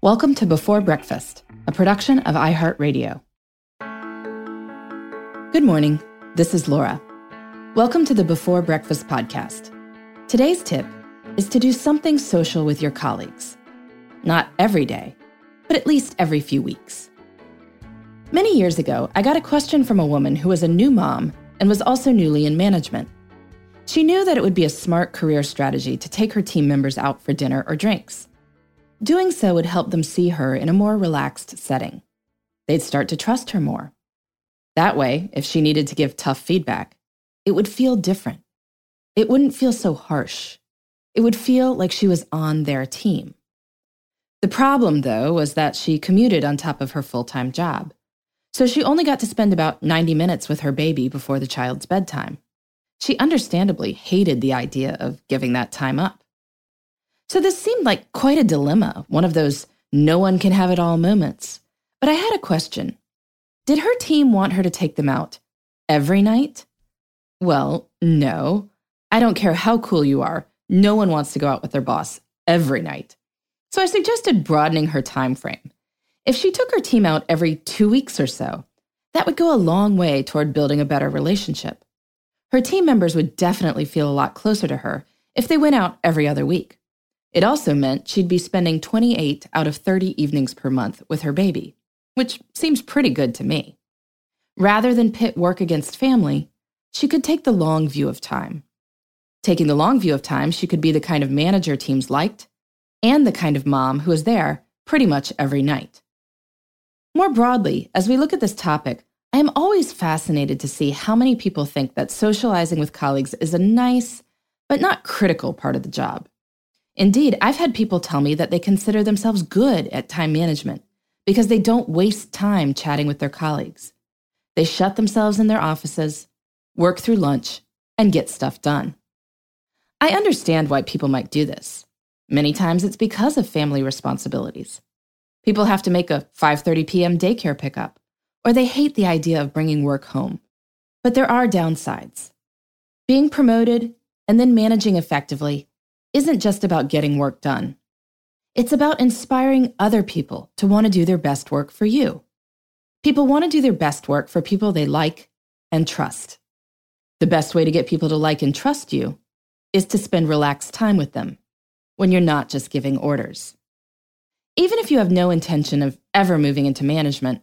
Welcome to Before Breakfast, a production of iHeartRadio. Good morning. This is Laura. Welcome to the Before Breakfast podcast. Today's tip is to do something social with your colleagues. Not every day, but at least every few weeks. Many years ago, I got a question from a woman who was a new mom and was also newly in management. She knew that it would be a smart career strategy to take her team members out for dinner or drinks. Doing so would help them see her in a more relaxed setting. They'd start to trust her more. That way, if she needed to give tough feedback, it would feel different. It wouldn't feel so harsh. It would feel like she was on their team. The problem, though, was that she commuted on top of her full time job. So she only got to spend about 90 minutes with her baby before the child's bedtime. She understandably hated the idea of giving that time up. So this seemed like quite a dilemma, one of those no one can have it all moments. But I had a question. Did her team want her to take them out every night? Well, no. I don't care how cool you are. No one wants to go out with their boss every night. So I suggested broadening her time frame. If she took her team out every 2 weeks or so, that would go a long way toward building a better relationship. Her team members would definitely feel a lot closer to her if they went out every other week. It also meant she'd be spending 28 out of 30 evenings per month with her baby, which seems pretty good to me. Rather than pit work against family, she could take the long view of time. Taking the long view of time, she could be the kind of manager teams liked and the kind of mom who is there pretty much every night. More broadly, as we look at this topic, I am always fascinated to see how many people think that socializing with colleagues is a nice, but not critical part of the job. Indeed, I've had people tell me that they consider themselves good at time management because they don't waste time chatting with their colleagues. They shut themselves in their offices, work through lunch, and get stuff done. I understand why people might do this. Many times it's because of family responsibilities. People have to make a 5:30 p.m. daycare pickup, or they hate the idea of bringing work home. But there are downsides. Being promoted and then managing effectively isn't just about getting work done. It's about inspiring other people to want to do their best work for you. People want to do their best work for people they like and trust. The best way to get people to like and trust you is to spend relaxed time with them when you're not just giving orders. Even if you have no intention of ever moving into management,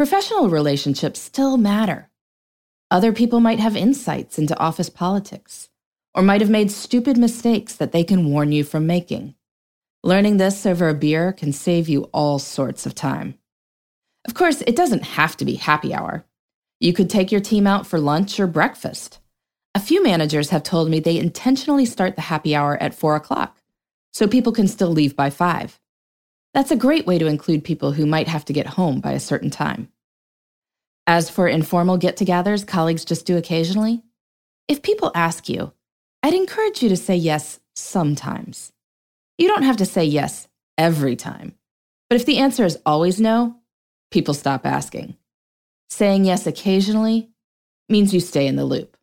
professional relationships still matter. Other people might have insights into office politics or might have made stupid mistakes that they can warn you from making. Learning this over a beer can save you all sorts of time. Of course, it doesn't have to be happy hour. You could take your team out for lunch or breakfast. A few managers have told me they intentionally start the happy hour at 4 o'clock so people can still leave by 5. That's a great way to include people who might have to get home by a certain time. As for informal get togethers colleagues just do occasionally, if people ask you, I'd encourage you to say yes sometimes. You don't have to say yes every time. But if the answer is always no, people stop asking. Saying yes occasionally means you stay in the loop.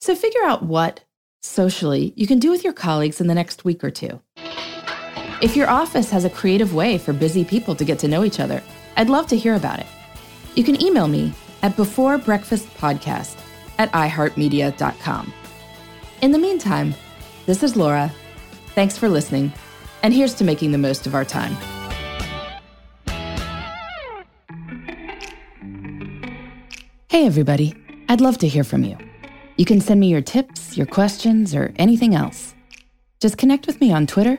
So figure out what, socially, you can do with your colleagues in the next week or two. If your office has a creative way for busy people to get to know each other, I'd love to hear about it. You can email me at beforebreakfastpodcast at iheartmedia.com. In the meantime, this is Laura. Thanks for listening, and here's to making the most of our time. Hey, everybody. I'd love to hear from you. You can send me your tips, your questions, or anything else. Just connect with me on Twitter,